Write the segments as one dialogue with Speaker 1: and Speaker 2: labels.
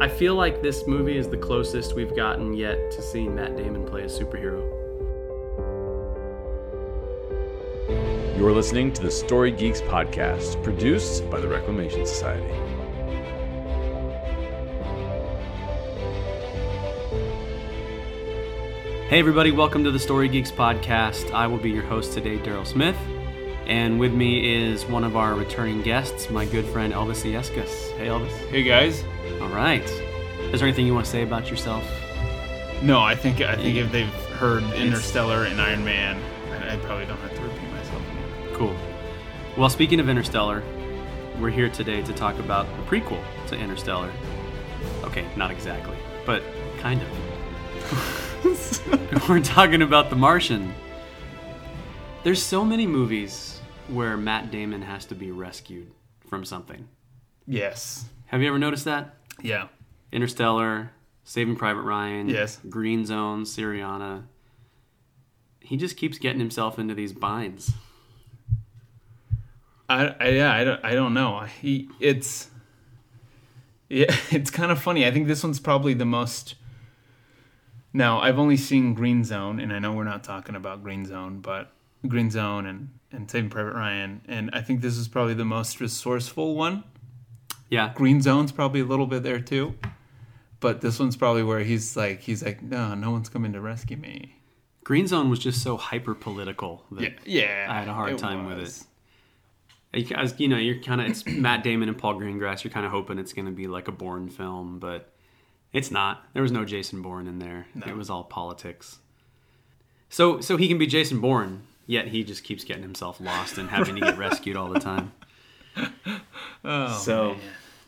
Speaker 1: I feel like this movie is the closest we've gotten yet to seeing Matt Damon play a superhero.
Speaker 2: You're listening to the Story Geeks podcast, produced by the Reclamation Society.
Speaker 1: Hey, everybody, welcome to the Story Geeks podcast. I will be your host today, Daryl Smith. And with me is one of our returning guests, my good friend Elvis Iescas. Hey, Elvis.
Speaker 3: Hey guys.
Speaker 1: All right. Is there anything you want to say about yourself?
Speaker 3: No, I think I think if they've heard Interstellar and Iron Man, I, I probably don't have to repeat myself.
Speaker 1: Cool. Well, speaking of Interstellar, we're here today to talk about the prequel to Interstellar. Okay, not exactly, but kind of. we're talking about The Martian. There's so many movies where Matt Damon has to be rescued from something.
Speaker 3: Yes.
Speaker 1: Have you ever noticed that?
Speaker 3: Yeah.
Speaker 1: Interstellar, Saving Private Ryan,
Speaker 3: Yes.
Speaker 1: Green Zone, Syriana. He just keeps getting himself into these binds.
Speaker 3: I, I yeah I don't I don't know. He it's yeah it's kind of funny. I think this one's probably the most. Now I've only seen Green Zone, and I know we're not talking about Green Zone, but Green Zone and and Saving Private Ryan, and I think this is probably the most resourceful one.
Speaker 1: Yeah.
Speaker 3: Green Zone's probably a little bit there too, but this one's probably where he's like he's like no no one's coming to rescue me.
Speaker 1: Green Zone was just so hyper political that
Speaker 3: Yeah, yeah.
Speaker 1: I had a hard time with it. Guys- You know, you're kind of it's Matt Damon and Paul Greengrass. You're kind of hoping it's going to be like a Bourne film, but it's not. There was no Jason Bourne in there. It was all politics. So, so he can be Jason Bourne, yet he just keeps getting himself lost and having to get rescued all the time.
Speaker 3: Oh,
Speaker 1: So,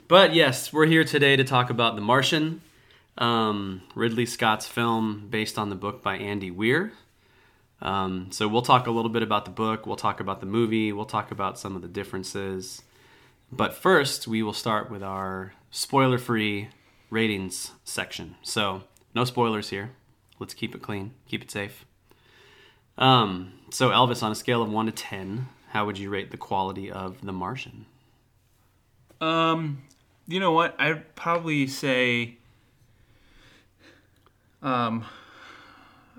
Speaker 1: but yes, we're here today to talk about The Martian, um, Ridley Scott's film based on the book by Andy Weir. Um, so we'll talk a little bit about the book. We'll talk about the movie. We'll talk about some of the differences. But first, we will start with our spoiler-free ratings section. So no spoilers here. Let's keep it clean. Keep it safe. Um, so Elvis, on a scale of one to ten, how would you rate the quality of The Martian?
Speaker 3: Um, you know what? I'd probably say. Um,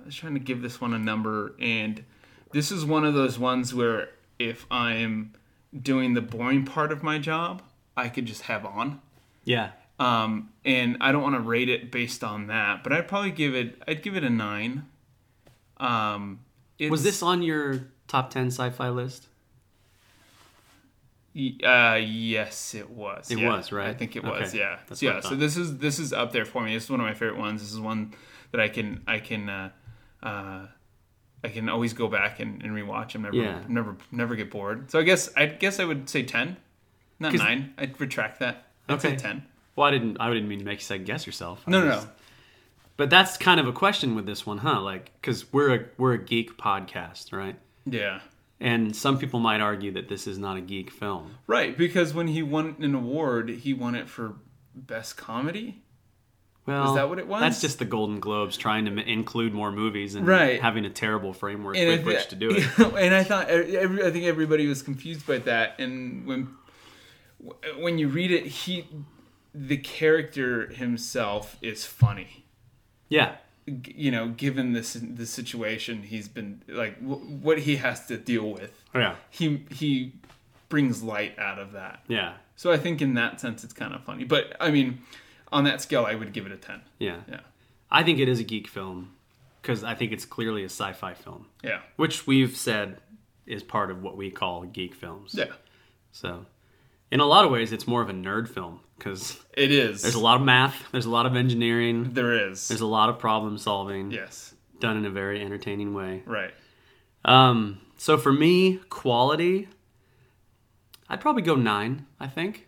Speaker 3: I was trying to give this one a number, and this is one of those ones where if I'm doing the boring part of my job, I could just have on.
Speaker 1: Yeah.
Speaker 3: Um, and I don't want to rate it based on that, but I'd probably give it. I'd give it a nine. Um, it's,
Speaker 1: Was this on your top 10 sci-fi list?
Speaker 3: Uh, yes, it was.
Speaker 1: It
Speaker 3: yeah.
Speaker 1: was, right?
Speaker 3: I think it was.
Speaker 1: Okay.
Speaker 3: Yeah.
Speaker 1: That's
Speaker 3: yeah. So this is this is up there for me. This is one of my favorite ones. This is one that I can I can uh, uh, I can always go back and, and rewatch. I'm never
Speaker 1: Yeah.
Speaker 3: never never get bored. So I guess I guess I would say ten, not nine. I'd retract that. I'd
Speaker 1: Okay.
Speaker 3: say ten.
Speaker 1: Well, I didn't. I didn't mean to make you second guess yourself. I
Speaker 3: No, no, no.
Speaker 1: But that's kind of a question with this one, huh? Like, because we're a we're a geek podcast, right?
Speaker 3: Yeah.
Speaker 1: And some people might argue that this is not a geek film.
Speaker 3: Right, because when he won an award, he won it for best comedy.
Speaker 1: Well,
Speaker 3: Is that what it was?
Speaker 1: That's just the Golden Globes trying to m- include more movies and
Speaker 3: Right.
Speaker 1: having a terrible framework
Speaker 3: and
Speaker 1: with
Speaker 3: I
Speaker 1: which to do it.
Speaker 3: and I thought every, I think everybody was confused by that. And when when you read it, he the character himself is funny.
Speaker 1: Yeah,
Speaker 3: You know, given this the situation he's been like w- what he has to deal with, oh,
Speaker 1: yeah,
Speaker 3: he he brings light out of that.
Speaker 1: yeah,
Speaker 3: So I think in that sense it's kind of funny. But I mean, on that scale, I would give it a ten.
Speaker 1: yeah.
Speaker 3: Yeah,
Speaker 1: I think it is a geek film because I think it's clearly a sci-fi film,
Speaker 3: yeah,
Speaker 1: which we've said is part of what we call geek films.
Speaker 3: yeah.
Speaker 1: So, in a lot of ways, it's more of a nerd film because
Speaker 3: It is.
Speaker 1: there's a lot of math, there's a lot of engineering,
Speaker 3: There is.
Speaker 1: there's a lot of problem solving
Speaker 3: yes.
Speaker 1: done in a very entertaining way.
Speaker 3: Right.
Speaker 1: Um, so for me, quality, I'd probably go nine. I think.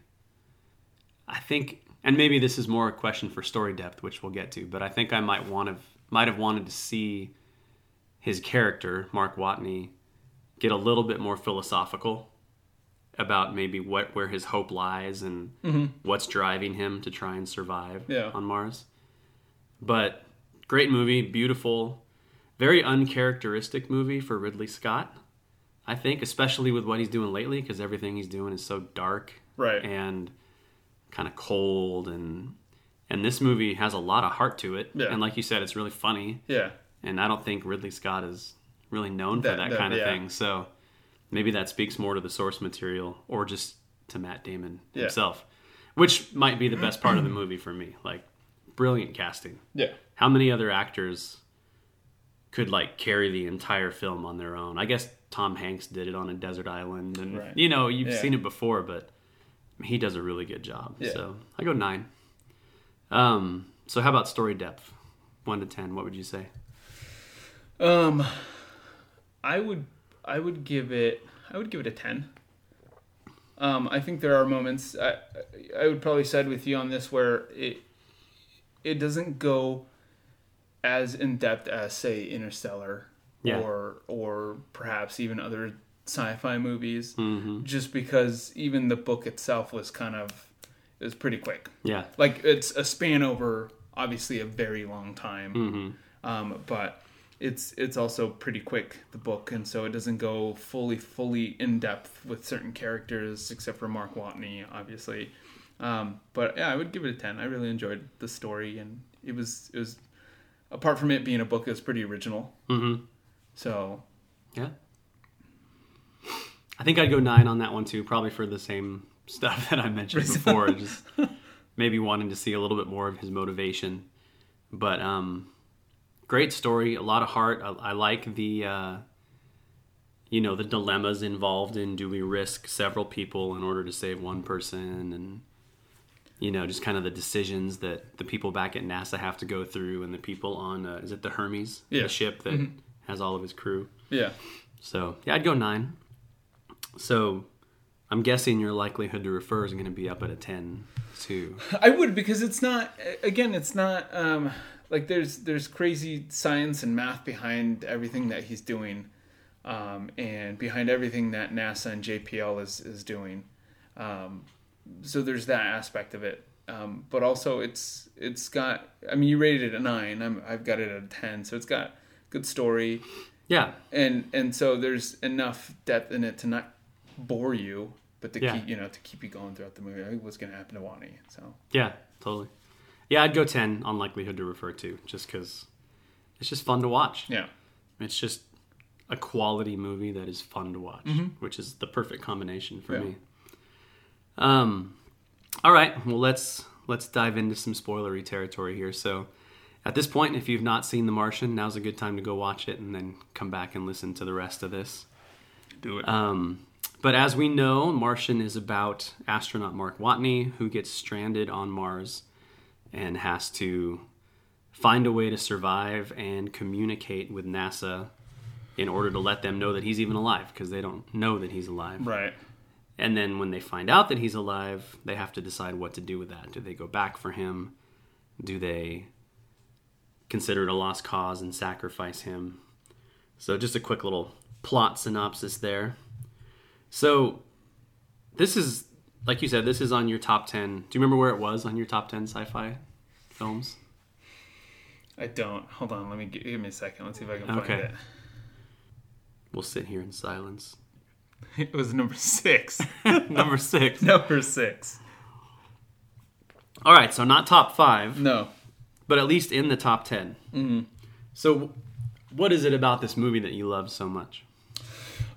Speaker 1: I think, and maybe this is more a question for story depth, which we'll get to. But I think I might want to might have wanted to see his character, Mark Watney, get a little bit more philosophical about maybe what where his hope lies and mm-hmm. what's driving him to try and survive
Speaker 3: Yeah.
Speaker 1: on Mars. But great movie, beautiful, very uncharacteristic movie for Ridley Scott. I think, especially with what he's doing lately, because everything he's doing is so dark
Speaker 3: Right.
Speaker 1: and kind of cold and And this movie has a lot of heart to it.
Speaker 3: Yeah.
Speaker 1: And like you said, it's really funny.
Speaker 3: Yeah.
Speaker 1: And I don't think Ridley Scott is really known for
Speaker 3: That-
Speaker 1: that,
Speaker 3: that-
Speaker 1: kind of
Speaker 3: yeah.
Speaker 1: thing. So maybe that speaks more to the source material or just to Matt Damon
Speaker 3: Yeah.
Speaker 1: himself, which might be the best part of the movie for me. Like, brilliant casting.
Speaker 3: Yeah.
Speaker 1: How many other actors could like carry the entire film on their own? I guess Tom Hanks did it on a desert island, and
Speaker 3: Right.
Speaker 1: you know you've
Speaker 3: Yeah.
Speaker 1: seen it before, but he does a really good job.
Speaker 3: Yeah.
Speaker 1: So I go nine. Um. So how about story depth? One to ten. What would you say?
Speaker 3: Um, I would I would give it I would give it a ten. Um, I think there are moments I I would probably side with you on this where it it doesn't go as in depth as say Interstellar
Speaker 1: Yeah.
Speaker 3: or or perhaps even other sci-fi movies
Speaker 1: Mm-hmm.
Speaker 3: just because even the book itself was kind of it was pretty quick
Speaker 1: Yeah.
Speaker 3: like it's a span over obviously a very long time
Speaker 1: Mm-hmm.
Speaker 3: um, but it's it's also pretty quick the book and so it doesn't go fully fully in depth with certain characters except for mark watney obviously um, but yeah i would give it a 10 i really enjoyed the story and it was it was apart from it being a book it was pretty original
Speaker 1: Mm-hmm.
Speaker 3: so
Speaker 1: Yeah. I think I'd go nine on that one too, probably for the same stuff that I mentioned before. just maybe wanting to see a little bit more of his motivation. But um, great story, a lot of heart. I, I like the uh, you know the dilemmas involved in do we risk several people in order to save one person and you know just kind of the decisions that the people back at NASA have to go through and the people on uh, is it the Hermes
Speaker 3: Yeah.
Speaker 1: the ship that has all of his crew.
Speaker 3: yeah
Speaker 1: So yeah, I'd go nine. So I'm guessing your likelihood to refer is going to be up at a ten too.
Speaker 3: I would because it's not again it's not um like there's there's crazy science and math behind everything that he's doing um and behind everything that NASA and JPL is is doing. Um so there's that aspect of it. Um but also it's it's got I mean you rated it a 9 I'm I've got it at a 10 so it's got good story.
Speaker 1: Yeah,
Speaker 3: and and so there's enough depth in it to not bore you but to
Speaker 1: Yeah.
Speaker 3: keep you know to keep you going throughout the movie. Like what's going to happen to Watney so.
Speaker 1: Yeah, totally. Yeah, I'd go ten on likelihood to refer to, just because it's just fun to watch.
Speaker 3: yeah
Speaker 1: It's just a quality movie that is fun to watch, which is the perfect combination for
Speaker 3: Yeah.
Speaker 1: me. Um, all right, well let's let's dive into some spoilery territory here. So, at this point, if you've not seen The Martian, now's a good time to go watch it and then come back and listen to the rest of this.
Speaker 3: do it
Speaker 1: Um, but as we know, Martian is about astronaut Mark Watney who gets stranded on Mars and has to find a way to survive and communicate with NASA in order to let them know that he's even alive because they don't know that he's alive.
Speaker 3: Right.
Speaker 1: And then when they find out that he's alive, they have to decide what to do with that. Do they go back for him? Do they consider it a lost cause and sacrifice him? So, just a quick little plot synopsis there. So, this is, like you said, this is on your top 10. Do you remember where it was on your top 10 sci fi films?
Speaker 3: I don't. Hold on. Let me gi- give me a second. Let's see if I can
Speaker 1: Okay.
Speaker 3: find it.
Speaker 1: We'll sit here in silence.
Speaker 3: it. It was number six.
Speaker 1: Number six.
Speaker 3: number six.
Speaker 1: All right, so not top five.
Speaker 3: No.
Speaker 1: but at least in the top 10. Mm-hmm. So, what is it about this movie that you love so much?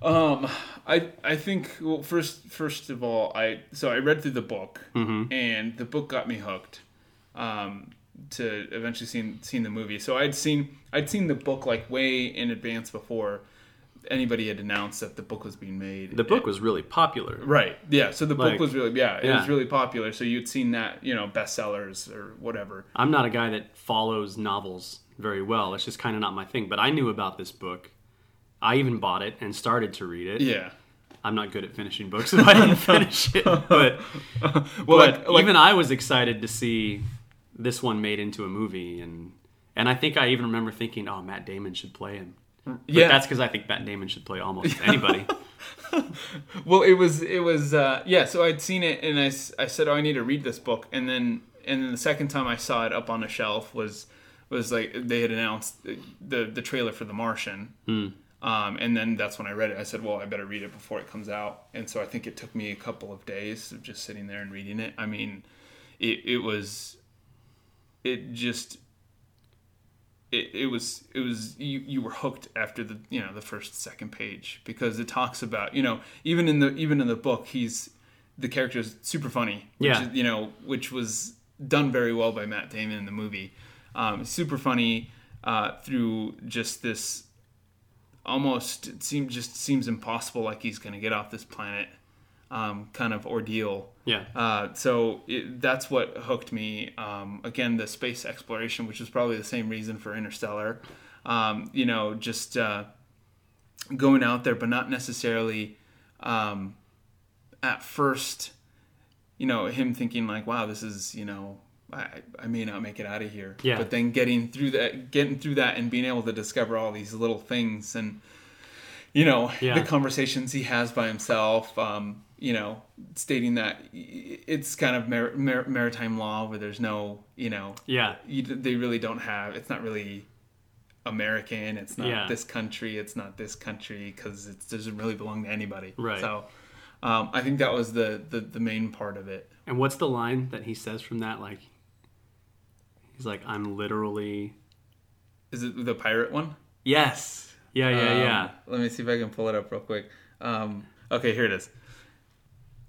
Speaker 3: Um, I I think well first first of all I so I read through the book and the book got me hooked. Um, to eventually seeing seeing the movie. So I'd seen I'd seen the book like way in advance before anybody had announced that the book was being made.
Speaker 1: The book was really popular.
Speaker 3: Right. Yeah. So the
Speaker 1: Like-
Speaker 3: book was really yeah, it
Speaker 1: Yeah.
Speaker 3: was really popular. So you'd seen that, you know, bestsellers or whatever.
Speaker 1: I'm not a guy that follows novels very well. It's just kind of not my thing. But I knew about this book. I even bought it and started to read it.
Speaker 3: Yeah.
Speaker 1: I'm not good at finishing books, so I didn't finish it. But,
Speaker 3: Well,
Speaker 1: but
Speaker 3: like, like
Speaker 1: even I was excited to see this one made into a movie, and and I think I even remember thinking, "Oh, Matt Damon should play him." But
Speaker 3: yeah.
Speaker 1: that's because I think Matt Damon should play almost anybody.
Speaker 3: Well, it was it was uh, yeah. So I'd seen it, and I, I said, "Oh, I need to read this book." And then and then the second time I saw it up on a shelf was was like they had announced the the trailer for The Martian. Um, and then that's when I read it. I said, "Well, I better read it before it comes out." And so I think it took me a couple of days of just sitting there and reading it. I mean, it it was it just it, it was it was you, you were hooked after the you know the first second page because it talks about you know even in the even in the book he's the character is super funny which
Speaker 1: Yeah.
Speaker 3: is, you know which was done very well by Matt Damon in the movie um, super funny uh, through just this almost it seems just seems impossible like he's gonna get off this planet um, kind of ordeal
Speaker 1: Yeah.
Speaker 3: uh, so it, that's what hooked me. Um, again, the space exploration, which was probably the same reason for Interstellar. Um, you know, just uh, going out there, but not necessarily um, at first. You know, him thinking like, "Wow, this is you know." I, I may not make it out of here.
Speaker 1: Yeah.
Speaker 3: But then getting through that, getting through that, and being able to discover all these little things, and you know,
Speaker 1: Yeah.
Speaker 3: the conversations he has by himself. Um, you know, stating that it's kind of mar- mar- maritime law where there's no, you know,
Speaker 1: Yeah.
Speaker 3: you, they really don't have. It's not really American. It's not
Speaker 1: Yeah.
Speaker 3: this country. It's not this country because it doesn't really belong to anybody.
Speaker 1: Right.
Speaker 3: So, um, I think that was the, the the main part of it.
Speaker 1: And what's the line that he says from that? Like, he's like, I'm literally.
Speaker 3: Is it the pirate one?
Speaker 1: Yes. Yeah, yeah,
Speaker 3: Um,
Speaker 1: yeah.
Speaker 3: Let me see if I can pull it up real quick. Um, okay, here it is.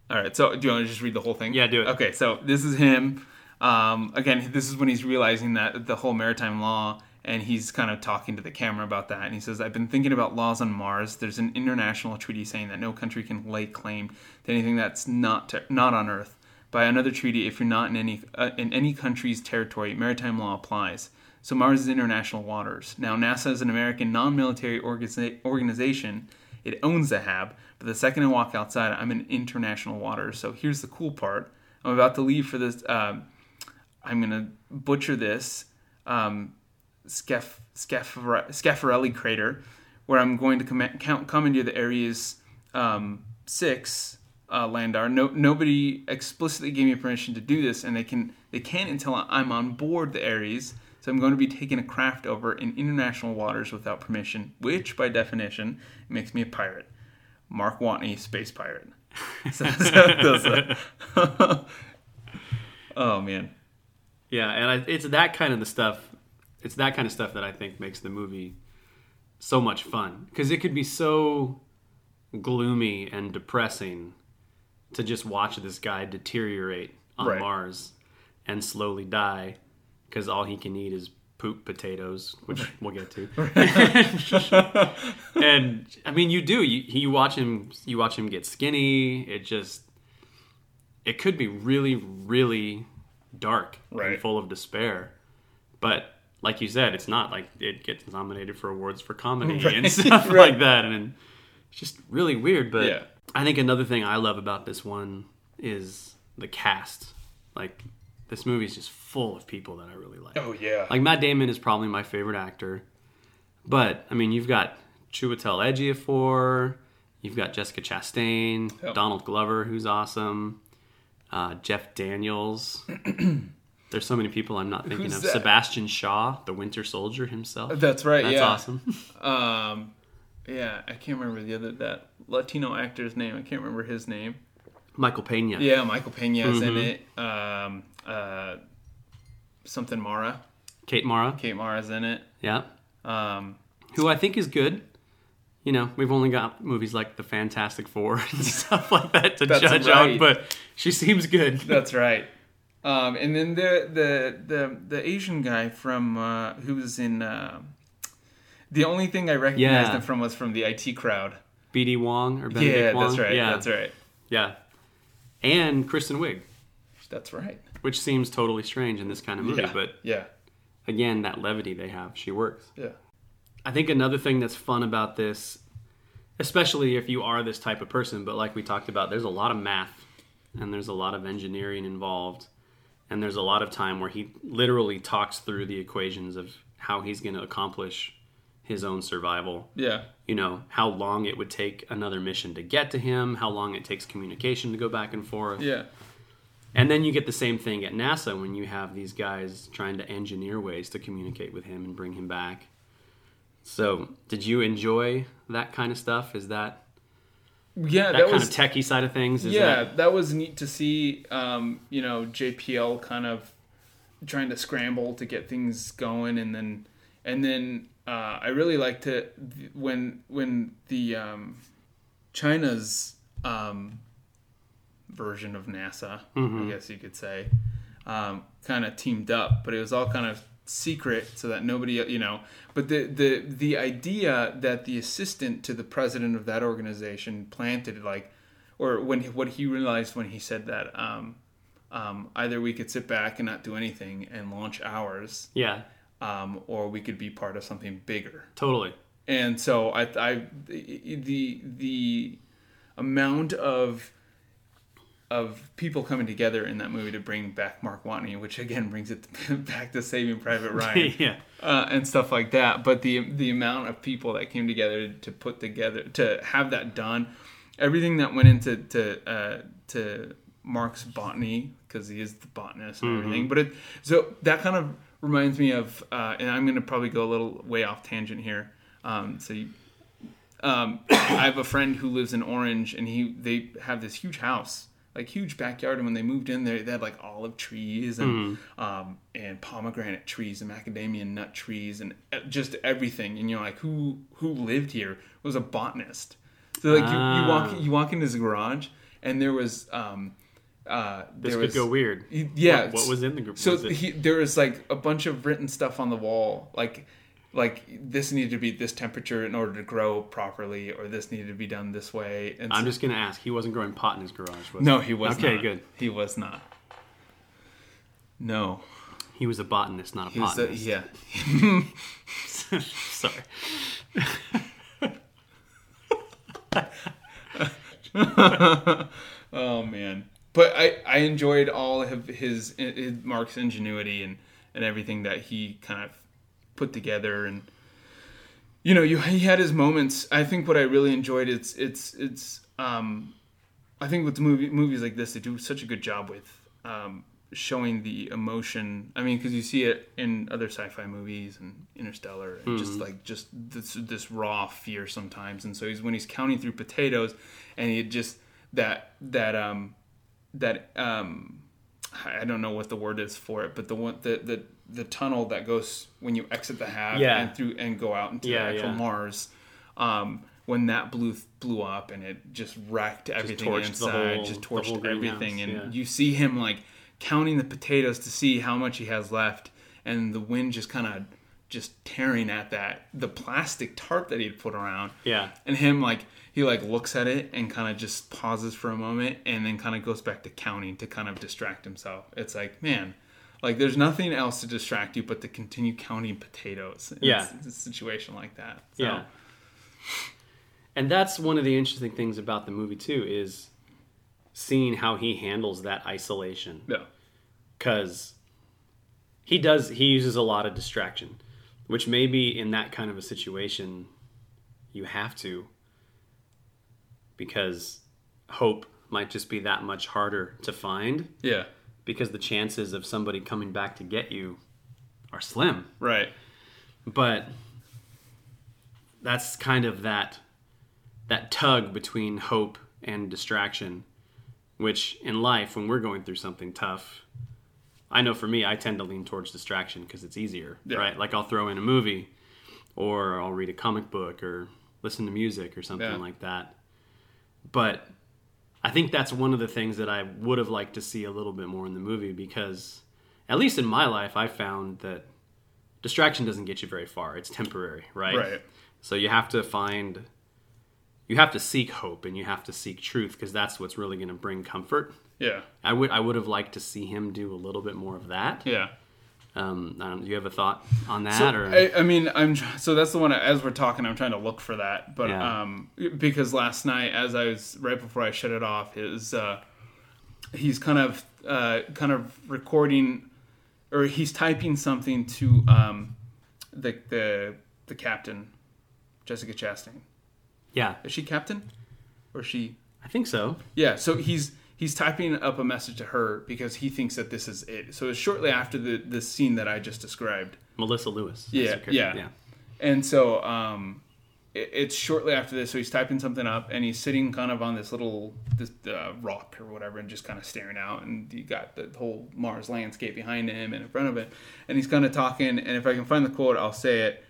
Speaker 3: All right. So, do you want to just read the whole thing?
Speaker 1: Yeah, do it.
Speaker 3: Okay. So this is him. Um, again, this is when he's realizing that the whole maritime law, and he's kind of talking to the camera about that. And he says, "I've been thinking about laws on Mars. There's an international treaty saying that no country can lay claim to anything that's not not on Earth. By another treaty, if you're not in any uh, in any country's territory, maritime law applies." So Mars is international waters. Now NASA is an American non-military organiza- organization. It owns the HAB, but the second I walk outside, I'm in international waters. So here's the cool part. I'm about to leave for this. Um, I'm gonna butcher this. Um, Scaf- Scafare- Scafarelli crater, where I'm going to come, count, into the Ares um, six uh, Landar. No, nobody explicitly gave me permission to do this, and they can they can't until I'm on board the Ares. So I'm going to be taking a craft over in international waters without permission, which by definition makes me a pirate. Mark Watney, space pirate. So- so- so- oh man,
Speaker 1: Yeah, and I, it's that kind of the stuff. It's that kind of stuff that I think makes the movie so much fun because it could be so gloomy and depressing to just watch this guy deteriorate on
Speaker 3: Right.
Speaker 1: Mars and slowly die because all he can eat is poop potatoes, which we'll get to. and I mean, you do. You you watch him. You watch him get skinny. It just it could be really, really dark
Speaker 3: Right.
Speaker 1: and full of despair. But like you said, it's not like it gets nominated for awards for comedy and stuff
Speaker 3: Right.
Speaker 1: like that. And it's just really weird. But
Speaker 3: Yeah.
Speaker 1: I think another thing I love about this one is the cast. Like this movie is just full of people that I really like.
Speaker 3: oh yeah,
Speaker 1: Like Matt Damon is probably my favorite actor, but I mean you've got Chiwetel Ejiofor, you've got Jessica Chastain. Donald Glover, who's awesome, uh, Jeff Daniels. There's so many people I'm not thinking
Speaker 3: Who's
Speaker 1: of.
Speaker 3: that?
Speaker 1: Sebastian Shaw, the Winter Soldier himself.
Speaker 3: that's right.
Speaker 1: That's
Speaker 3: yeah.
Speaker 1: awesome.
Speaker 3: Um, yeah, I can't remember the other that Latino actor's name. I can't remember his name.
Speaker 1: Michael Pena.
Speaker 3: Yeah, Michael Pena's in
Speaker 1: Mhm.
Speaker 3: it. Um, uh, something Mara.
Speaker 1: Kate Mara.
Speaker 3: Kate Mara's in it.
Speaker 1: Yeah.
Speaker 3: Um,
Speaker 1: Who I think is good. You know, we've only got movies like The Fantastic Four and stuff like that to judge
Speaker 3: right.
Speaker 1: on, but she seems good.
Speaker 3: that's right. Um, and then the the the the Asian guy from uh, who was in. Uh, the only thing I recognized
Speaker 1: Yeah.
Speaker 3: him from was from the IT crowd.
Speaker 1: BD Wong or Benedict
Speaker 3: yeah,
Speaker 1: Wong.
Speaker 3: that's right.
Speaker 1: Yeah,
Speaker 3: That's right.
Speaker 1: Yeah, and Kristen Wiig,
Speaker 3: That's right.
Speaker 1: which seems totally strange in this kind of movie,
Speaker 3: yeah.
Speaker 1: but
Speaker 3: yeah.
Speaker 1: again, that levity they have, she works.
Speaker 3: Yeah.
Speaker 1: I think another thing that's fun about this, especially if you are this type of person, but like we talked about, there's a lot of math and there's a lot of engineering involved, and there's a lot of time where he literally talks through the equations of how he's going to accomplish his own survival.
Speaker 3: Yeah.
Speaker 1: you know how long it would take another mission to get to him how long it takes communication to go back and forth
Speaker 3: Yeah.
Speaker 1: and then you get the same thing at nasa when you have these guys trying to engineer ways to communicate with him and bring him back so did you enjoy that kind of stuff is that
Speaker 3: Yeah.
Speaker 1: that,
Speaker 3: That,
Speaker 1: kind
Speaker 3: was
Speaker 1: of techie side of things is
Speaker 3: yeah,
Speaker 1: that
Speaker 3: that was neat to see. Um, you know, JPL kind of trying to scramble to get things going, and then and then uh, I really liked it when when the um, China's um, version of NASA, I guess you could say, um, kind of teamed up, but it was all kind of secret so that nobody, you know. But the the the idea that the assistant to the president of that organization planted like, or when he, what he realized when he said that. Um, um, either we could sit back and not do anything and launch ours,
Speaker 1: Yeah,
Speaker 3: um, or we could be part of something bigger
Speaker 1: totally.
Speaker 3: and so I, I the the amount of of people coming together in that movie to bring back Mark Watney, which again brings it back to Saving Private Ryan
Speaker 1: yeah,
Speaker 3: uh, and stuff like that. But the the amount of people that came together to put together to have that done, everything that went into to uh, to Mark's botany because he is the botanist and everything. But it so that kind of reminds me of, uh, and I'm going to probably go a little way off tangent here. Um, so you, um, I have a friend who lives in Orange, and he they have this huge house, like huge backyard. And when they moved in there, they had like olive trees and um, and pomegranate trees and macadamia nut trees and uh, just everything. And you're like, who who lived here? Was a botanist. So like you, you walk
Speaker 1: Ah.
Speaker 3: you walk into his garage, and there was um, uh,
Speaker 1: this could
Speaker 3: was,
Speaker 1: go weird.
Speaker 3: Yeah.
Speaker 1: What, what was in the group?
Speaker 3: So he, there was like a bunch of written stuff on the wall, like like this needed to be this temperature in order to grow properly, or this needed to be done this way. And
Speaker 1: I'm
Speaker 3: so-
Speaker 1: just gonna ask. He wasn't growing pot in his garage, was
Speaker 3: no,
Speaker 1: he?
Speaker 3: he was
Speaker 1: Okay,
Speaker 3: not.
Speaker 1: good.
Speaker 3: He was not. No,
Speaker 1: He was a botanist, not a
Speaker 3: he was. A, yeah,
Speaker 1: Sorry.
Speaker 3: Oh man, but I I enjoyed all of his, his Mark's ingenuity and and everything that he kind of put together and you know you he had his moments. I think what I really enjoyed it's it's it's um I think with movie movies like this they do such a good job with um showing the emotion. I mean because you see it in other sci-fi movies and Interstellar and just like just this this raw fear sometimes. And so he's when he's counting through potatoes and he just that that um that um I don't know what the word is for it, but the one the the, the tunnel that goes when you exit the hab
Speaker 1: Yeah.
Speaker 3: and through and go out into
Speaker 1: Yeah,
Speaker 3: actual
Speaker 1: yeah.
Speaker 3: Mars. Um, when that blew blew up and it just wrecked everything
Speaker 1: the
Speaker 3: inside,
Speaker 1: whole-
Speaker 3: just torched everything, and you see him like counting the potatoes to see how much he has left, and the wind just kind of just tearing at that the plastic tarp that he'd put around
Speaker 1: Yeah.
Speaker 3: and him like he like looks at it and kind of just pauses for a moment and then kind of goes back to counting to kind of distract himself it's like man like there's nothing else to distract you but to continue counting potatoes in
Speaker 1: Yeah.
Speaker 3: a, a situation like that so,
Speaker 1: Yeah. And that's one of the interesting things about the movie too is seeing how he handles that isolation
Speaker 3: yeah
Speaker 1: because he does he uses a lot of distraction, which maybe in that kind of a situation you have to because hope might just be that much harder to find.
Speaker 3: Yeah.
Speaker 1: Because the chances of somebody coming back to get you are slim.
Speaker 3: right.
Speaker 1: But that's kind of that that tug between hope and distraction which in life when we're going through something tough i know for me i tend to lean towards distraction because it's easier
Speaker 3: Yeah.
Speaker 1: right? Like i'll throw in a movie or i'll read a comic book or listen to music or something
Speaker 3: Yeah.
Speaker 1: like that. But i think that's one of the things that i would have liked to see a little bit more in the movie because at least in my life i found that distraction doesn't get you very far. It's temporary right?
Speaker 3: Right.
Speaker 1: So you have to find you have to seek hope and you have to seek truth because that's what's really going to bring comfort
Speaker 3: yeah
Speaker 1: i would i would have liked to see him do a little bit more of that
Speaker 3: yeah
Speaker 1: um I don't, do you have a thought on that
Speaker 3: So,
Speaker 1: or
Speaker 3: I, I mean, I'm so that's the one. As we're talking, I'm trying to look for that, but
Speaker 1: Yeah.
Speaker 3: um, because last night, as I was right before I shut it off, is uh, he's kind of uh, kind of recording, or he's typing something to um, the the the captain, Jessica Chastain.
Speaker 1: Yeah
Speaker 3: Is she captain, or is she?
Speaker 1: i think so
Speaker 3: Yeah, so he's he's typing up a message to her because he thinks that this is it. So it's shortly after the the scene that I just described.
Speaker 1: melissa lewis that's
Speaker 3: Yeah, yeah. And so, um, it- it's shortly after this, so he's typing something up, and he's sitting kind of on this little this uh, rock or whatever, and just kind of staring out, and you got the whole Mars landscape behind him and in front of it, and he's kind of talking. And if I can find the quote, I'll say it.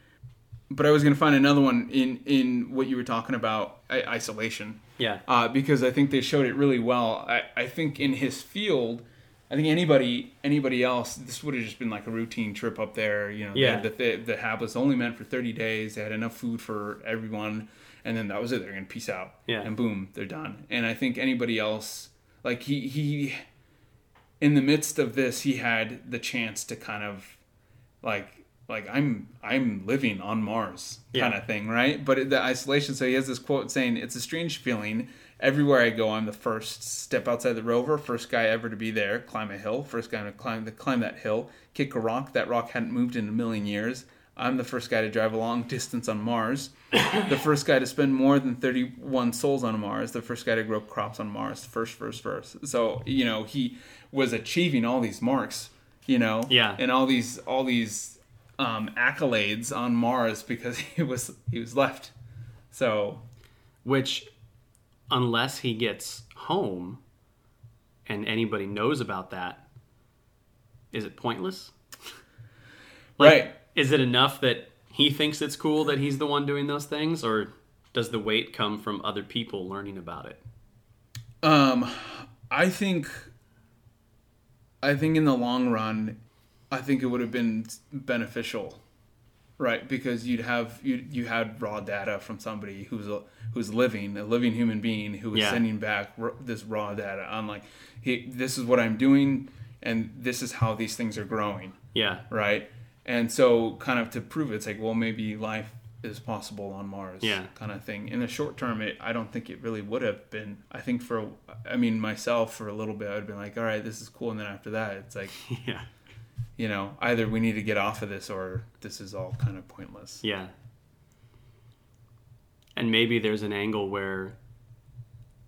Speaker 3: But I was going to find another one in in what you were talking about, i- isolation
Speaker 1: Yeah.
Speaker 3: uh, because I think they showed it really well. I, I think in his field, I think anybody anybody else, this would have just been like a routine trip up there. You know,
Speaker 1: Yeah.
Speaker 3: the, the, the hab was only meant for 30 days. They had enough food for everyone, and then that was it. They're gonna peace out,
Speaker 1: Yeah.
Speaker 3: and boom, they're done. And I think anybody else, like he he, in the midst of this, he had the chance to kind of, like like I'm I'm living on Mars
Speaker 1: Yeah.
Speaker 3: kind of thing, right? But the isolation. So he has this quote saying, "It's a strange feeling. Everywhere I go, I'm the first. Step outside the rover, first guy ever to be there. Climb a hill, first guy to climb the climb that hill. Kick a rock. That rock hadn't moved in a million years. I'm the first guy to drive a long distance on Mars. the first guy to spend more than 31 sols on Mars. The first guy to grow crops on Mars. First, first, first. So you know he was achieving all these marks. You know,
Speaker 1: Yeah.
Speaker 3: and all these all these um, accolades on Mars because he was he was left. So
Speaker 1: Which, unless he gets home and anybody knows about that, is it pointless?
Speaker 3: right,
Speaker 1: Is it enough that he thinks it's cool that he's the one doing those things, or does the weight come from other people learning about it?
Speaker 3: um, I think I think in the long run, I think it would have been beneficial, right? Because you'd have you you had raw data from somebody who's a, who's living a living human being who was
Speaker 1: Yeah.
Speaker 3: sending back r- this raw data on like, hey, this is what I'm doing, and this is how these things are growing.
Speaker 1: Yeah.
Speaker 3: right? And so, kind of to prove it, it's like, well, maybe life is possible on Mars,
Speaker 1: Yeah.
Speaker 3: kind of thing. In the short term, it, I don't think it really would have been. I think for, I mean, myself for a little bit, I would have been like, all right, this is cool, and then after that, it's like,
Speaker 1: Yeah.
Speaker 3: You know, either we need to get off of this or this is all kind of pointless.
Speaker 1: Yeah. And maybe there's an angle where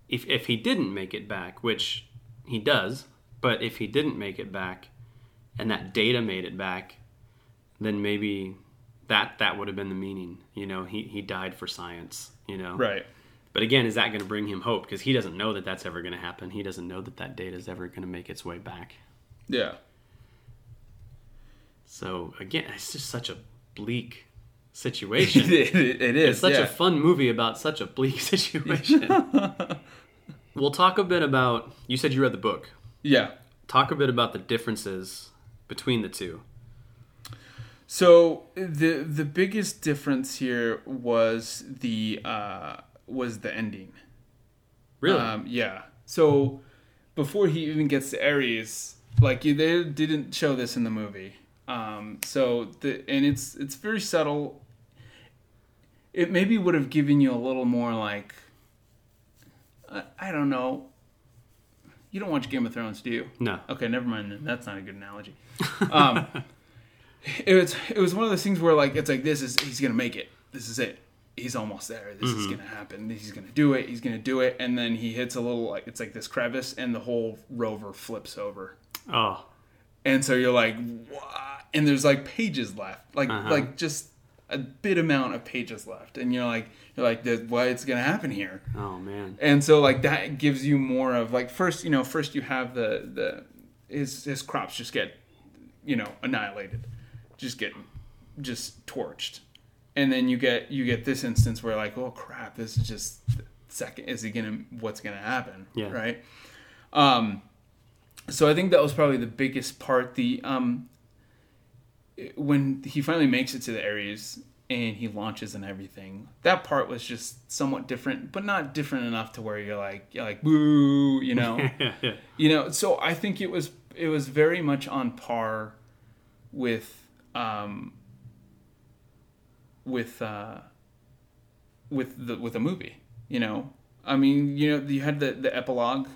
Speaker 1: if if he didn't make it back, which he does, but if he didn't make it back and that data made it back, then maybe that that would have been the meaning. You know, he he died for science, you know.
Speaker 3: Right.
Speaker 1: But again, is that going to bring him hope because he doesn't know that that's ever going to happen. He doesn't know that that data is ever going to make its way back.
Speaker 3: Yeah.
Speaker 1: So again, it's just such a bleak situation.
Speaker 3: it, it, it is.
Speaker 1: It's such
Speaker 3: yeah.
Speaker 1: a fun movie about such a bleak situation. we'll talk a bit about. You said you read the book.
Speaker 3: yeah.
Speaker 1: Talk a bit about the differences between the two.
Speaker 3: So the the biggest difference here was the uh, was the ending.
Speaker 1: Really?
Speaker 3: Um, yeah. So before he even gets to Ares, like they didn't show this in the movie. Um, so the and it's it's very subtle. It maybe would have given you a little more like I, I don't know. You don't watch Game of Thrones, do you?
Speaker 1: no.
Speaker 3: Okay, never mind. Then that's not a good analogy. Um, it was it was one of those things where like it's like this is he's gonna make it. This is it. He's almost there. This is gonna happen. He's gonna do it. He's gonna do it. And then he hits a little like it's like this crevice, and the whole rover flips over.
Speaker 1: Oh,
Speaker 3: And so you're like, what? And there's like pages left, like
Speaker 1: Uh-huh.
Speaker 3: like just a bit amount of pages left, and you're like you're like, what's gonna happen here?
Speaker 1: oh man.
Speaker 3: and so like that gives you more of like first you know first you have the the his his crops just get you know annihilated just get just torched and then you get you get this instance where like oh crap this is just second is he gonna what's gonna happen
Speaker 1: Yeah.
Speaker 3: right um so i think that was probably the biggest part. The um when he finally makes it to the Ares and he launches and everything that part was just somewhat different but not different enough to where you're like you're like boo you know? You know so i think it was it was very much on par with um with uh with the with a movie you know? I mean you know you had the the epilogue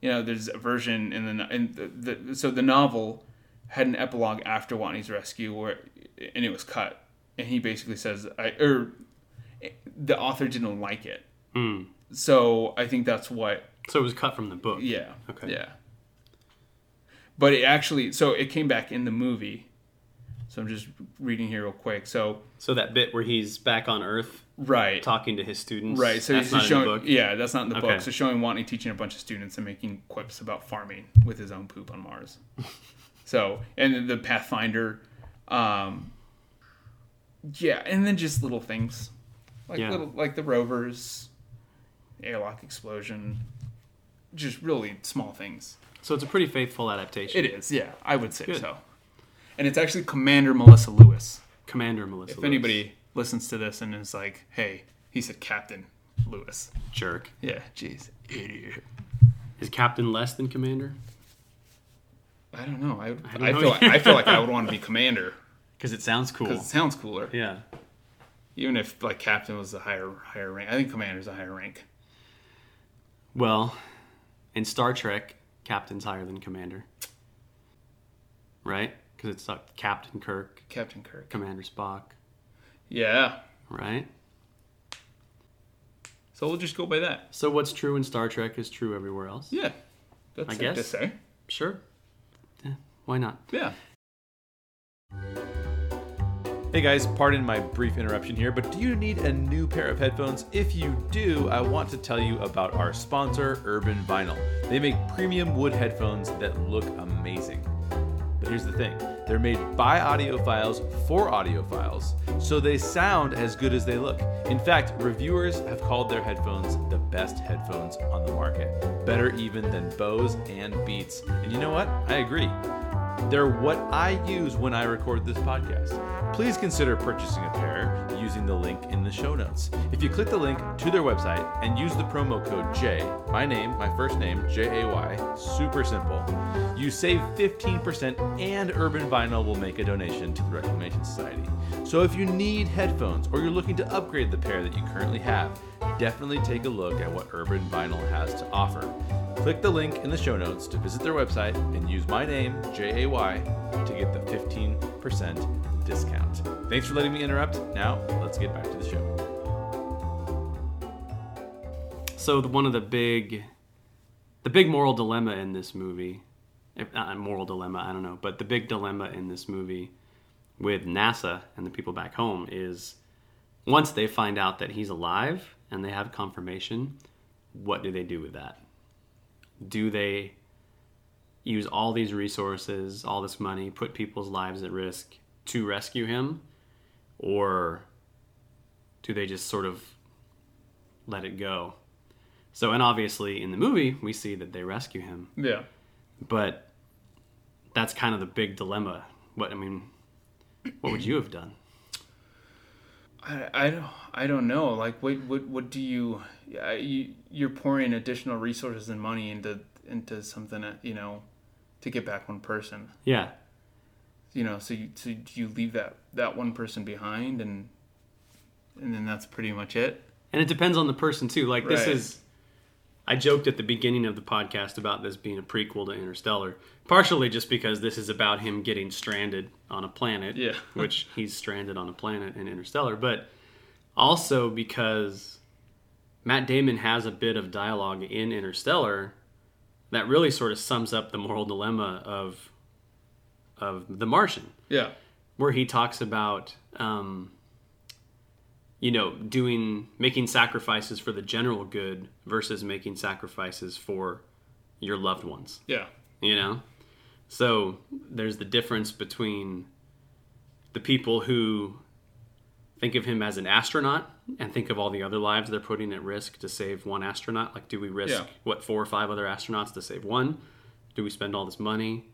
Speaker 3: you know there's a version in the in the, the so the novel had an epilogue after Watney's rescue where and it was cut and he basically says i or the author didn't like it
Speaker 1: Hmm.
Speaker 3: so i think that's what
Speaker 1: So it was cut from the book.
Speaker 3: yeah.
Speaker 1: Okay.
Speaker 3: Yeah. But it actually, so it came back in the movie. So I'm just reading here real quick. So
Speaker 1: So that bit where he's back on Earth
Speaker 3: right.
Speaker 1: talking to his students.
Speaker 3: Right, so
Speaker 1: that's
Speaker 3: he's
Speaker 1: not
Speaker 3: just
Speaker 1: in
Speaker 3: showing.
Speaker 1: the book.
Speaker 3: Yeah, that's not in the
Speaker 1: Okay.
Speaker 3: book. So showing Watney teaching a bunch of students and making quips about farming with his own poop on Mars. so and the Pathfinder, um, yeah, and then just little things, like
Speaker 1: Yeah.
Speaker 3: little like the rovers, airlock explosion, just really small things.
Speaker 1: So it's a pretty faithful adaptation.
Speaker 3: It is, yeah, I would say
Speaker 1: Good.
Speaker 3: so. And it's actually Commander Melissa Lewis.
Speaker 1: Commander Melissa.
Speaker 3: If
Speaker 1: Lewis.
Speaker 3: anybody listens to this and is like, "Hey," he said Captain Lewis.
Speaker 1: jerk
Speaker 3: Yeah, jeez, idiot.
Speaker 1: is Captain less than Commander
Speaker 3: I don't know. I,
Speaker 1: don't
Speaker 3: I,
Speaker 1: know
Speaker 3: feel
Speaker 1: either.
Speaker 3: I feel like I would want to be commander
Speaker 1: because it sounds cool.
Speaker 3: because it sounds cooler.
Speaker 1: Yeah.
Speaker 3: Even if like captain was a higher higher rank, I think commander's a higher rank.
Speaker 1: Well, in Star Trek, Captain's higher than Commander. Right? Because it's like Captain Kirk,
Speaker 3: Captain Kirk.
Speaker 1: Commander Spock.
Speaker 3: Yeah.
Speaker 1: Right?
Speaker 3: So we'll just go by that.
Speaker 1: So what's true in Star Trek is true everywhere else.
Speaker 3: Yeah. That's
Speaker 1: I
Speaker 3: safe to
Speaker 1: guess.
Speaker 3: say.
Speaker 1: Sure. Yeah, why not?
Speaker 3: Yeah.
Speaker 2: Hey guys, pardon my brief interruption here, but do you need a new pair of headphones? If you do, I want to tell you about our sponsor, Urban Vinyl. They make premium wood headphones that look amazing. Here's the thing they're made by audiophiles for audiophiles, so they sound as good as they look. In fact, reviewers have called their headphones the best headphones on the market, better even than Bose and Beats. And you know what? I agree. They're what I use when I record this podcast. Please consider purchasing a pair using the link in the show notes. If you click the link to their website and use the promo code J, my name, my first name, J A Y, super simple, you save 15% and Urban Vinyl will make a donation to the Reclamation Society. So if you need headphones or you're looking to upgrade the pair that you currently have, definitely take a look at what Urban Vinyl has to offer. Click the link in the show notes to visit their website and use my name, J A Y, to get the 15% discount. Thanks for letting me interrupt. Now, let's get back to the show.
Speaker 1: So the, one of the big, the big moral dilemma in this movie, not a moral dilemma, I don't know, but the big dilemma in this movie with NASA and the people back home is once they find out that he's alive and they have confirmation, what do they do with that? Do they use all these resources, all this money, put people's lives at risk to rescue him? Or do they just sort of let it go? So, and obviously in the movie, we see that they rescue him,
Speaker 3: Yeah.
Speaker 1: but that's kind of the big dilemma. What, I mean, what would you have done?
Speaker 3: I, I don't I don't know. Like what what what do you, you you're pouring additional resources and money into into something that, you know to get back one person.
Speaker 1: Yeah.
Speaker 3: You know, so you so you leave that that one person behind and and then that's pretty much it.
Speaker 1: And it depends on the person too. Like this is I joked at the beginning of the podcast about this being a prequel to Interstellar, partially just because this is about him getting stranded on a planet,
Speaker 3: Yeah.
Speaker 1: which he's stranded on a planet in Interstellar, but also because Matt Damon has a bit of dialogue in Interstellar that really sort of sums up the moral dilemma of of The Martian
Speaker 3: Yeah.
Speaker 1: where he talks about um, you know doing making sacrifices for the general good versus making sacrifices for your loved ones
Speaker 3: Yeah.
Speaker 1: you know so there's the difference between the people who think of him as an astronaut and think of all the other lives they're putting at risk to save one astronaut like do we risk
Speaker 3: Yeah.
Speaker 1: what four or five other astronauts to save one do we spend all this money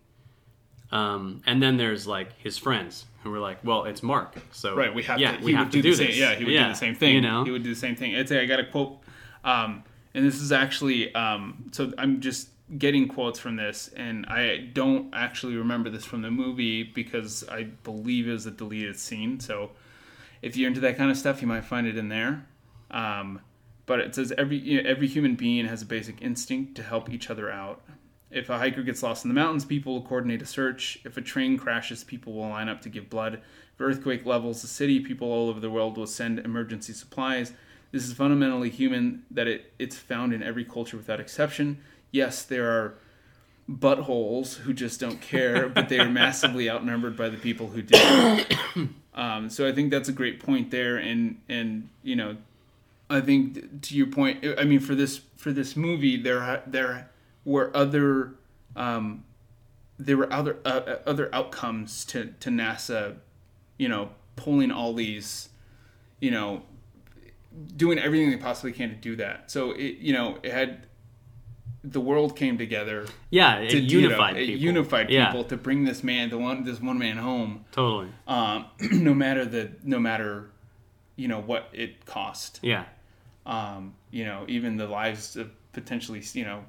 Speaker 1: um, and then there's like his friends who were like well it's mark so
Speaker 3: Right, we have
Speaker 1: yeah
Speaker 3: to.
Speaker 1: we have
Speaker 3: would
Speaker 1: to
Speaker 3: do,
Speaker 1: do
Speaker 3: the same.
Speaker 1: this
Speaker 3: Yeah, he would do the same thing.
Speaker 1: you know
Speaker 3: he would do the same thing. I'd say I got a quote, um, and this is actually um, so I'm just getting quotes from this, and I don't actually remember this from the movie because I believe it was a deleted scene. So if you're into that kind of stuff, you might find it in there. Um, but it says every you know, every human being has a basic instinct to help each other out. If a hiker gets lost in the mountains, people will coordinate a search. If a train crashes, people will line up to give blood. If earthquake levels the city, people all over the world will send emergency supplies. This is fundamentally human that it, it's found in every culture without exception. Yes, there are buttholes who just don't care, but they are massively outnumbered by the people who do. Um, so I think that's a great point there, and and you know, I think to your point, I mean for this for this movie, there there were other um, there were other uh, other outcomes to to NASA, you know, pulling all these, you know, doing everything they possibly can to do that. So it you know it had the world came together
Speaker 1: Yeah, it
Speaker 3: to you know,
Speaker 1: unified
Speaker 3: it
Speaker 1: people. Yeah,
Speaker 3: to bring this man the one this one man home.
Speaker 1: Totally.
Speaker 3: um, no matter the no matter you know what it cost.
Speaker 1: Yeah,
Speaker 3: um, you know even the lives of potentially you know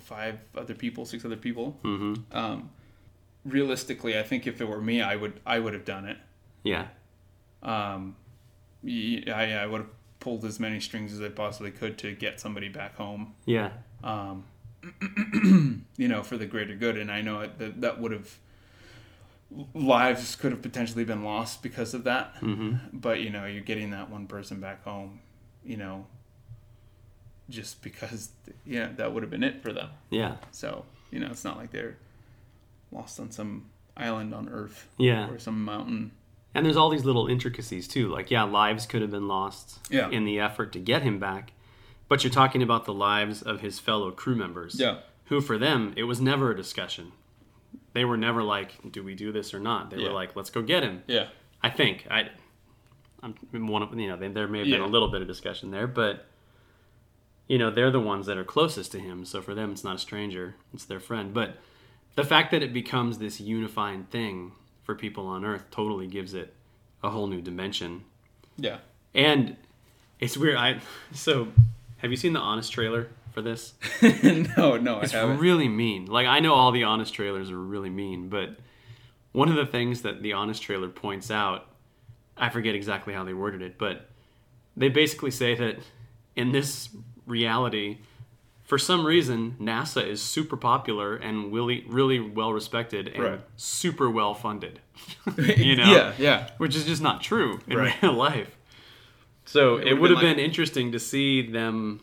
Speaker 3: five other people six other people.
Speaker 1: Hmm
Speaker 3: um, realistically i think if it were me i would i would have done it.
Speaker 1: Yeah,
Speaker 3: um, i would have pulled as many strings as i possibly could to get somebody back home
Speaker 1: yeah,
Speaker 3: um, you know, for the greater good. And I know it- that that would have lives could have potentially been lost because of that.
Speaker 1: hmm
Speaker 3: But you know, you're getting that one person back home. You know, just because yeah, that would have been it for them.
Speaker 1: yeah,
Speaker 3: So you know, it's not like they're lost on some island on Earth
Speaker 1: yeah.
Speaker 3: or some mountain.
Speaker 1: And there's all these little intricacies too. Like, yeah, lives could have been lost
Speaker 3: Yeah.
Speaker 1: in the effort to get him back, but you're talking about the lives of his fellow crew members.
Speaker 3: Yeah.
Speaker 1: Who, for them, it was never a discussion. They were never like, "Do we do this or not?" They
Speaker 3: Yeah.
Speaker 1: were like, "Let's go get him."
Speaker 3: Yeah.
Speaker 1: I think I, I'm one of you know there may have been
Speaker 3: Yeah.
Speaker 1: a little bit of discussion there, but you know they're the ones that are closest to him, so for them it's not a stranger, it's their friend. But the fact that it becomes this unifying thing for people on Earth totally gives it a whole new dimension,
Speaker 3: Yeah.
Speaker 1: and it's weird. I so have you seen the Honest trailer for this?
Speaker 3: no, no, I haven't.
Speaker 1: It's really mean. Like I know all the honest trailers are really mean, but one of the things that the honest trailer points out, I forget exactly how they worded it, but they basically say that in this reality, for some reason, NASA is super popular and really, really well respected and
Speaker 3: Right.
Speaker 1: super well funded. you know,
Speaker 3: Yeah, yeah.
Speaker 1: which is just not true in
Speaker 3: Right.
Speaker 1: real life. So
Speaker 3: It
Speaker 1: it, would have
Speaker 3: been
Speaker 1: been interesting to see them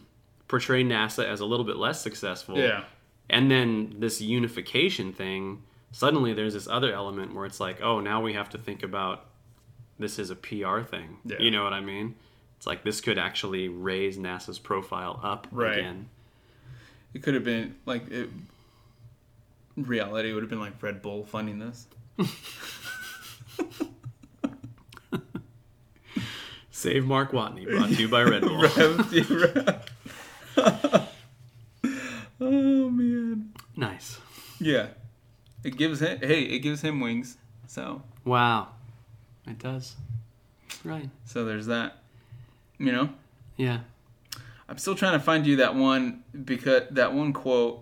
Speaker 1: portray NASA as a little bit less successful.
Speaker 3: Yeah.
Speaker 1: And then this unification thing, suddenly there's this other element where it's like, oh, now we have to think about this is a PR thing.
Speaker 3: Yeah.
Speaker 1: You know what I mean? It's like this could actually raise NASA's profile up
Speaker 3: Right.
Speaker 1: again.
Speaker 3: It could have been like it, reality would have been like Red Bull funding this.
Speaker 1: Save Mark Watney, brought to you by Red Bull.
Speaker 3: oh man.
Speaker 1: nice.
Speaker 3: Yeah. It gives him hey, it gives him wings. So
Speaker 1: Wow. It does. Right.
Speaker 3: so there's that. You know?
Speaker 1: Yeah.
Speaker 3: I'm still trying to find you that one because that one quote,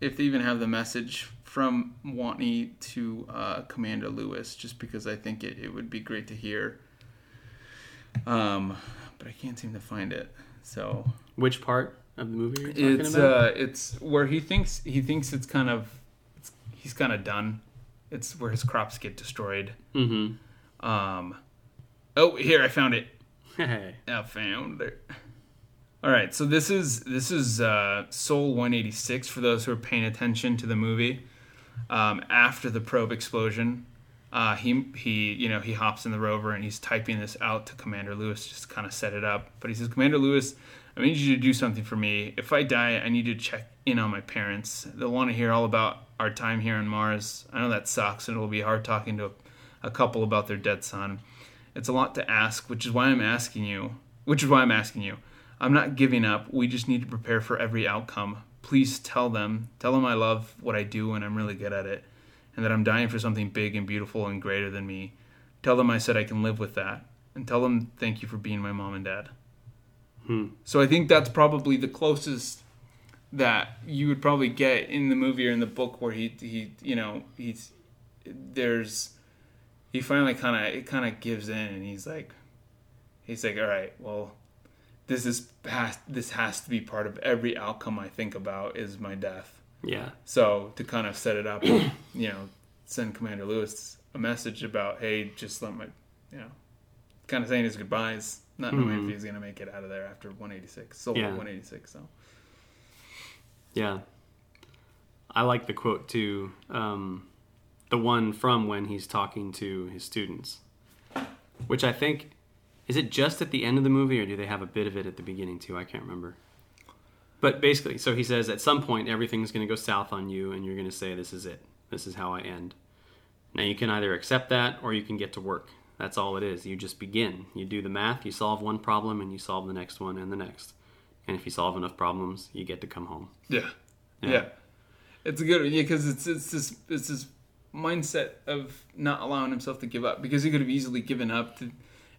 Speaker 3: if they even have the message from Watney to uh, Commander Lewis, just because I think it, it would be great to hear. Um, but I can't seem to find it. So
Speaker 1: Which part of the movie are you talking
Speaker 3: it's
Speaker 1: about?
Speaker 3: uh, it's where he thinks he thinks it's kind of it's, he's kind of done. It's where his crops get destroyed.
Speaker 1: mm-hmm.
Speaker 3: Um, oh, here I found it.
Speaker 1: Hey.
Speaker 3: I found it. All right, so this is this is uh, Sol 186 for those who are paying attention to the movie. Um, after the probe explosion, uh, he he you know he hops in the rover and he's typing this out to Commander Lewis just to kind of set it up. But he says, Commander Lewis, I need you to do something for me. If I die, I need you to check in on my parents. They'll want to hear all about our time here on Mars. I know that sucks, and it'll be hard talking to a, a couple about their dead son. It's a lot to ask, which is why I'm asking you. Which is why I'm asking you. I'm not giving up. We just need to prepare for every outcome. Please tell them. Tell them I love what I do and I'm really good at it. And that I'm dying for something big and beautiful and greater than me. Tell them I said I can live with that. And tell them thank you for being my mom and dad.
Speaker 1: Hmm.
Speaker 3: So I think that's probably the closest that you would probably get in the movie or in the book where he he you know he's there's he finally kind of it kind of gives in and he's like he's like all right well this is has this has to be part of every outcome I think about is my death
Speaker 1: Yeah.
Speaker 3: so to kind of set it up you know send Commander Lewis a message about hey just let my you know kind of saying his goodbyes not knowing
Speaker 1: Mhm.
Speaker 3: if he's gonna make it out of there after 186 solo
Speaker 1: Yeah.
Speaker 3: 186 so
Speaker 1: Yeah. I like the quote too. Um, the one from when he's talking to his students. which I think is it just at the end of the movie or do they have a bit of it at the beginning too? I can't remember. But basically, so he says at some point everything's going to go south on you and you're going to say this is it. This is how I end. Now you can either accept that or you can get to work. That's all it is. You just begin. You do the math, you solve one problem and you solve the next one and the next. And if you solve enough problems, you get to come home.
Speaker 3: Yeah.
Speaker 1: Yeah.
Speaker 3: Yeah. It's a good yeah because it's it's this it's this mindset of not allowing himself to give up because he could have easily given up to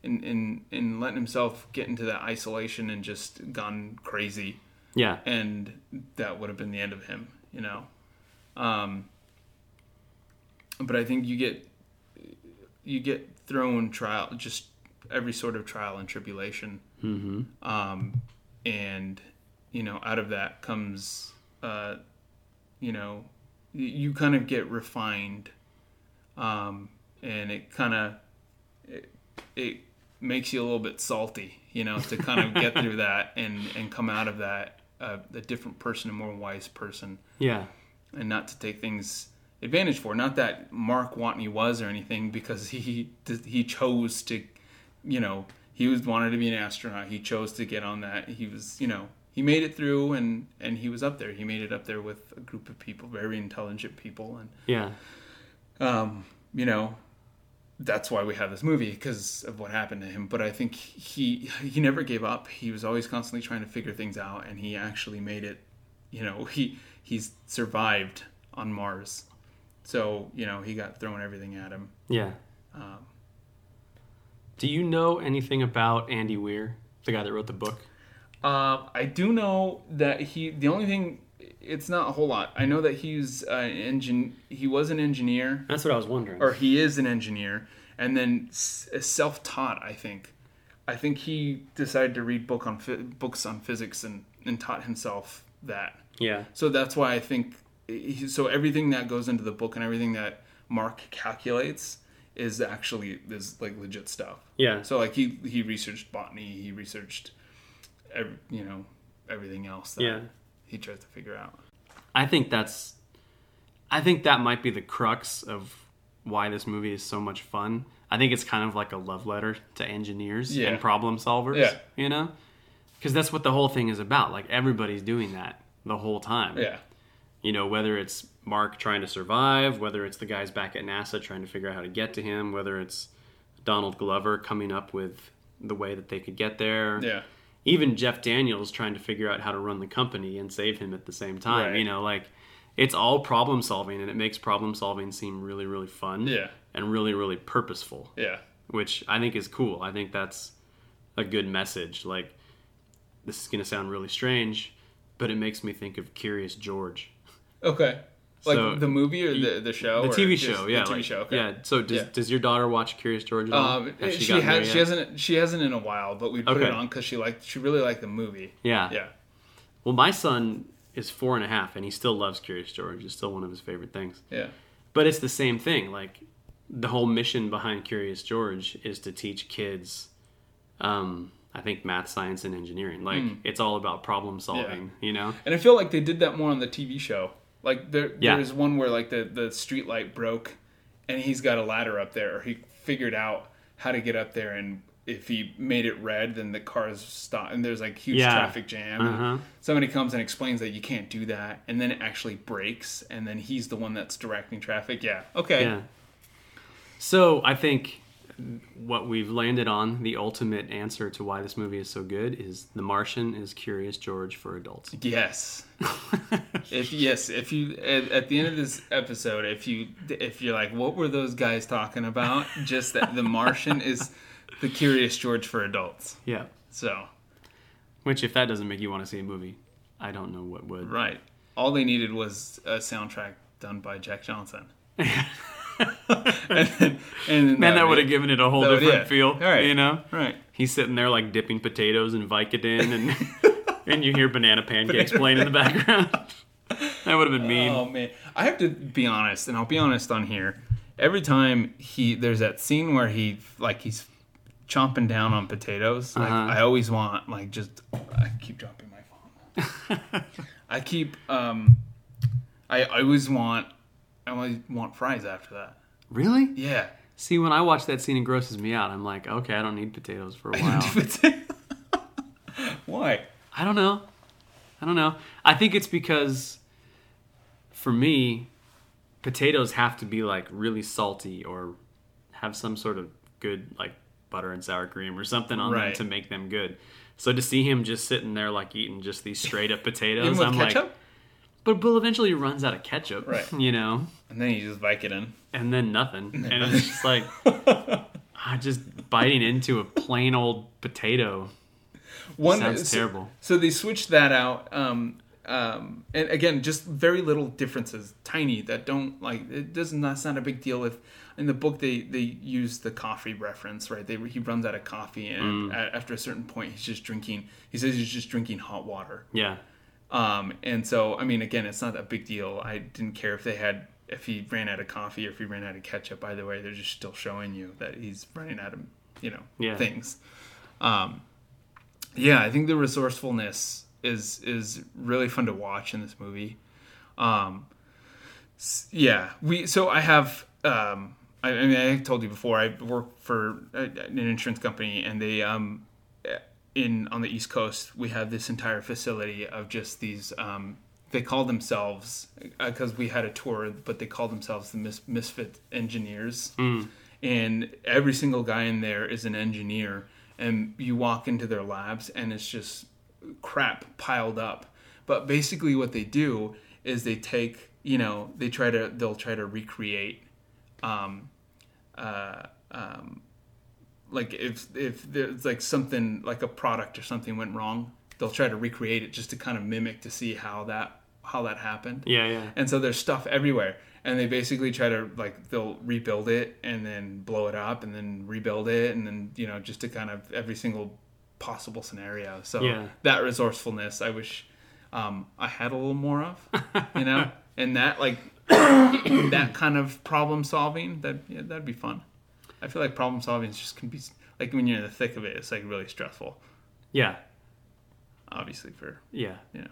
Speaker 3: and and and letting himself get into that isolation and just gone crazy
Speaker 1: Yeah.
Speaker 3: and that would have been the end of him you know um but i think you get you get thrown trial just every sort of trial and tribulation
Speaker 1: Mm-hmm.
Speaker 3: um, and you know out of that comes uh, you know you kind of get refined um, and it kind of it, it makes you a little bit salty you know to kind of get through that and and come out of that uh, a different person a more wise person
Speaker 1: Yeah.
Speaker 3: and not to take things advantage for. Not that Mark Watney was or anything, because he he chose to, you know, he was wanted to be an astronaut. He chose to get on that. He was, you know, he made it through, and and he was up there. He made it up there with a group of people, very intelligent people, and
Speaker 1: Yeah.
Speaker 3: um, you know, that's why we have this movie because of what happened to him. But I think he he never gave up. He was always constantly trying to figure things out, and he actually made it. You know, he he's survived on Mars, so you know he got thrown everything at him.
Speaker 1: Yeah.
Speaker 3: Um,
Speaker 1: Do you know anything about Andy Weir, the guy that wrote the book?
Speaker 3: Uh, I do know that he. The only thing, it's not a whole lot. I know that he's uh, an engine. He was an engineer,
Speaker 1: That's what I was wondering.
Speaker 3: or he is an engineer, and then s- self-taught. I think. I think he decided to read book on books on physics and, and taught himself that.
Speaker 1: yeah.
Speaker 3: So that's why I think. So everything that goes into the book and everything that Mark calculates is actually is like legit stuff.
Speaker 1: Yeah.
Speaker 3: So like he he researched botany, he researched, ev you know, everything else that
Speaker 1: Yeah.
Speaker 3: He tries to figure out.
Speaker 1: I think that's I think that might be the crux of why this movie is so much fun. I think it's kind of like a love letter to engineers
Speaker 3: Yeah.
Speaker 1: and problem solvers,
Speaker 3: Yeah.
Speaker 1: you know? Cuz that's what the whole thing is about. Like everybody's doing that the whole time.
Speaker 3: Yeah,
Speaker 1: You know, whether it's Mark trying to survive, whether it's the guys back at NASA trying to figure out how to get to him, whether it's Donald Glover coming up with the way that they could get there
Speaker 3: yeah,
Speaker 1: even Jeff Daniels trying to figure out how to run the company and save him at the same time.
Speaker 3: Right.
Speaker 1: You know, like it's all problem solving and it makes problem solving seem really, really fun
Speaker 3: yeah,
Speaker 1: and really, really purposeful,
Speaker 3: yeah,
Speaker 1: which I think is cool. I think that's a good message. Like, this is going to sound really strange, but it makes me think of Curious George.
Speaker 3: Okay. Like
Speaker 1: So,
Speaker 3: the movie or the the show?
Speaker 1: The TV show, yeah.
Speaker 3: The TV
Speaker 1: like-
Speaker 3: show. Okay.
Speaker 1: Yeah. So does,
Speaker 3: Yeah.
Speaker 1: does your daughter watch Curious George at all?
Speaker 3: Um,
Speaker 1: Has
Speaker 3: she,
Speaker 1: there
Speaker 3: has, she hasn't She hasn't in a while, but we put it on because she liked. She really liked the movie.
Speaker 1: Yeah.
Speaker 3: Yeah.
Speaker 1: Well, my son is four and a half and he still loves Curious George. It's still one of his favorite things.
Speaker 3: Yeah.
Speaker 1: But it's the same thing. Like the whole mission behind Curious George is to teach kids, um, I think, math, science, and engineering. Like
Speaker 3: Hmm.
Speaker 1: it's all about problem solving. You know?
Speaker 3: And I feel like they did that more on the TV show. Like there,
Speaker 1: Yeah.
Speaker 3: there's one where like the the street light broke, and he's got a ladder up there, or he figured out how to get up there, and if he made it red, then the cars stop, and there's like huge
Speaker 1: Yeah.
Speaker 3: traffic jam.
Speaker 1: Uh-huh.
Speaker 3: Somebody comes and explains that you can't do that, and then it actually breaks, and then he's the one that's directing traffic. Yeah. Okay.
Speaker 1: Yeah. So I think what we've landed on, the ultimate answer to why this movie is so good, is The Martian is Curious George for adults.
Speaker 3: Yes. if yes, if you at, at the end of this episode, if you if you're like, what were those guys talking about? Just that The Martian is the Curious George for adults.
Speaker 1: Yeah.
Speaker 3: So
Speaker 1: Which, if that doesn't make you want to see a movie, I don't know what would.
Speaker 3: right, all they needed was a soundtrack done by Jack Johnson. and then, and
Speaker 1: Man, that would have given it a whole
Speaker 3: That would-
Speaker 1: different
Speaker 3: yeah.
Speaker 1: feel.
Speaker 3: Right.
Speaker 1: You know?
Speaker 3: right.
Speaker 1: He's sitting there like dipping potatoes in Vicodin, and and you hear banana pancakes playing in the background. that would have been mean.
Speaker 3: Oh man, I have to be honest, and I'll be honest on here. Every time he there's that scene where he like he's chomping down on potatoes. Like
Speaker 1: Uh-huh.
Speaker 3: I always want like just I keep dropping my phone. I keep um I, I always want I only want fries after that.
Speaker 1: Really?
Speaker 3: Yeah.
Speaker 1: See, when I watch that scene, it grosses me out. I'm like, okay, I don't need potatoes for a while.
Speaker 3: Why?
Speaker 1: I don't know. I don't know. I think it's because for me, potatoes have to be like really salty or have some sort of good like butter and sour cream or something on them to make them good. So to see him just sitting there like eating just these straight up potatoes,
Speaker 3: Even with
Speaker 1: I'm
Speaker 3: ketchup?
Speaker 1: like, but Bill eventually runs out of ketchup,
Speaker 3: Right.
Speaker 1: You know,
Speaker 3: and then you just bike it in.
Speaker 1: and then nothing, and it's just like, I just biting into a plain old potato.
Speaker 3: One
Speaker 1: Sounds
Speaker 3: so-
Speaker 1: terrible.
Speaker 3: So they switched that out. Um, um, and again, just very little differences, tiny that don't like it doesn't. That's not a big deal. If in the book they they use the coffee reference, right? They he runs out of coffee, and
Speaker 1: Mm.
Speaker 3: a- after a certain point, he's just drinking. He says he's just drinking hot water.
Speaker 1: Yeah,
Speaker 3: Um, and so, I mean, again, it's not a big deal. I didn't care if they had, if he ran out of coffee or if he ran out of ketchup. Either way, they're just still showing you that he's running out of, you know,
Speaker 1: Yeah.
Speaker 3: things. Um, yeah, I think the resourcefulness is is really fun to watch in this movie. Um, yeah, we. So I have. Um, I, I mean, I told you before. I work for an insurance company, and they um, in on the East Coast, we have this entire facility of just these. Um, they call themselves because we had a tour, but they call themselves the Mis- Misfit Engineers, and every single guy in there is an engineer. And you walk into their labs, and it's just crap piled up. But basically, what they do is they take, you know, they try to they'll try to recreate um, uh, um, like if if there's like something like a product or something went wrong, they'll try to recreate it just to kind of mimic to see how that how that happened.
Speaker 1: yeah, yeah.
Speaker 3: And so there's stuff everywhere, and they basically try to like they'll rebuild it and then blow it up and then rebuild it and then you know just to kind of every single possible scenario. So
Speaker 1: Yeah.
Speaker 3: that resourcefulness, I wish um, I had a little more of, you know, and that like that kind of problem solving that yeah, that'd be fun. I feel like problem solving is just can be like when you're in the thick of it, it's like really stressful.
Speaker 1: Yeah,
Speaker 3: Obviously, for
Speaker 1: yeah.
Speaker 3: you know,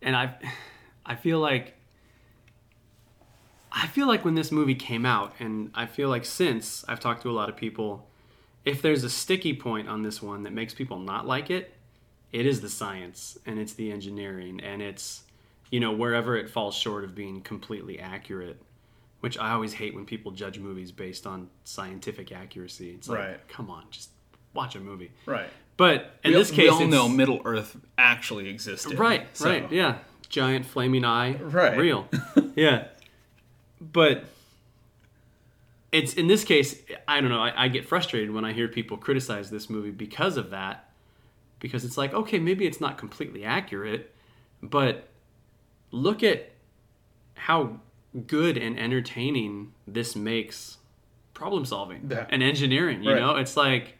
Speaker 1: and I, I feel like, I feel like when this movie came out, and I feel like since I've talked to a lot of people, if there's a sticky point on this one that makes people not like it, it is the science and it's the engineering and it's, you know, wherever it falls short of being completely accurate. Which I always hate when people judge movies based on scientific accuracy. It's like,
Speaker 3: Right.
Speaker 1: come on, just watch a movie.
Speaker 3: right.
Speaker 1: But in
Speaker 3: we,
Speaker 1: this
Speaker 3: we
Speaker 1: case,
Speaker 3: all
Speaker 1: it's-
Speaker 3: know Middle Earth actually existed.
Speaker 1: Right,
Speaker 3: So-
Speaker 1: right, yeah. Giant flaming eye,
Speaker 3: Right.
Speaker 1: Real, yeah. But it's in this case, I don't know. I, I get frustrated when I hear people criticize this movie because of that, because it's like, okay, maybe it's not completely accurate, but look at how good and entertaining this makes problem solving
Speaker 3: Yeah.
Speaker 1: and engineering. You
Speaker 3: Right.
Speaker 1: know, it's like,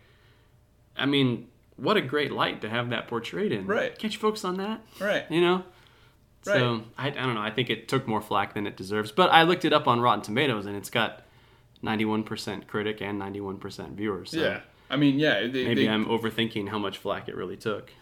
Speaker 1: I mean, what a great light to have that portrayed in.
Speaker 3: Right.
Speaker 1: Can't you focus on that?
Speaker 3: Right.
Speaker 1: You know? So I, I don't know. I think it took more flack than it deserves. But I looked it up on Rotten Tomatoes and it's got 91% critic and 91% viewers. So
Speaker 3: Yeah. I mean, yeah. They,
Speaker 1: maybe
Speaker 3: they-
Speaker 1: I'm overthinking how much flack it really took.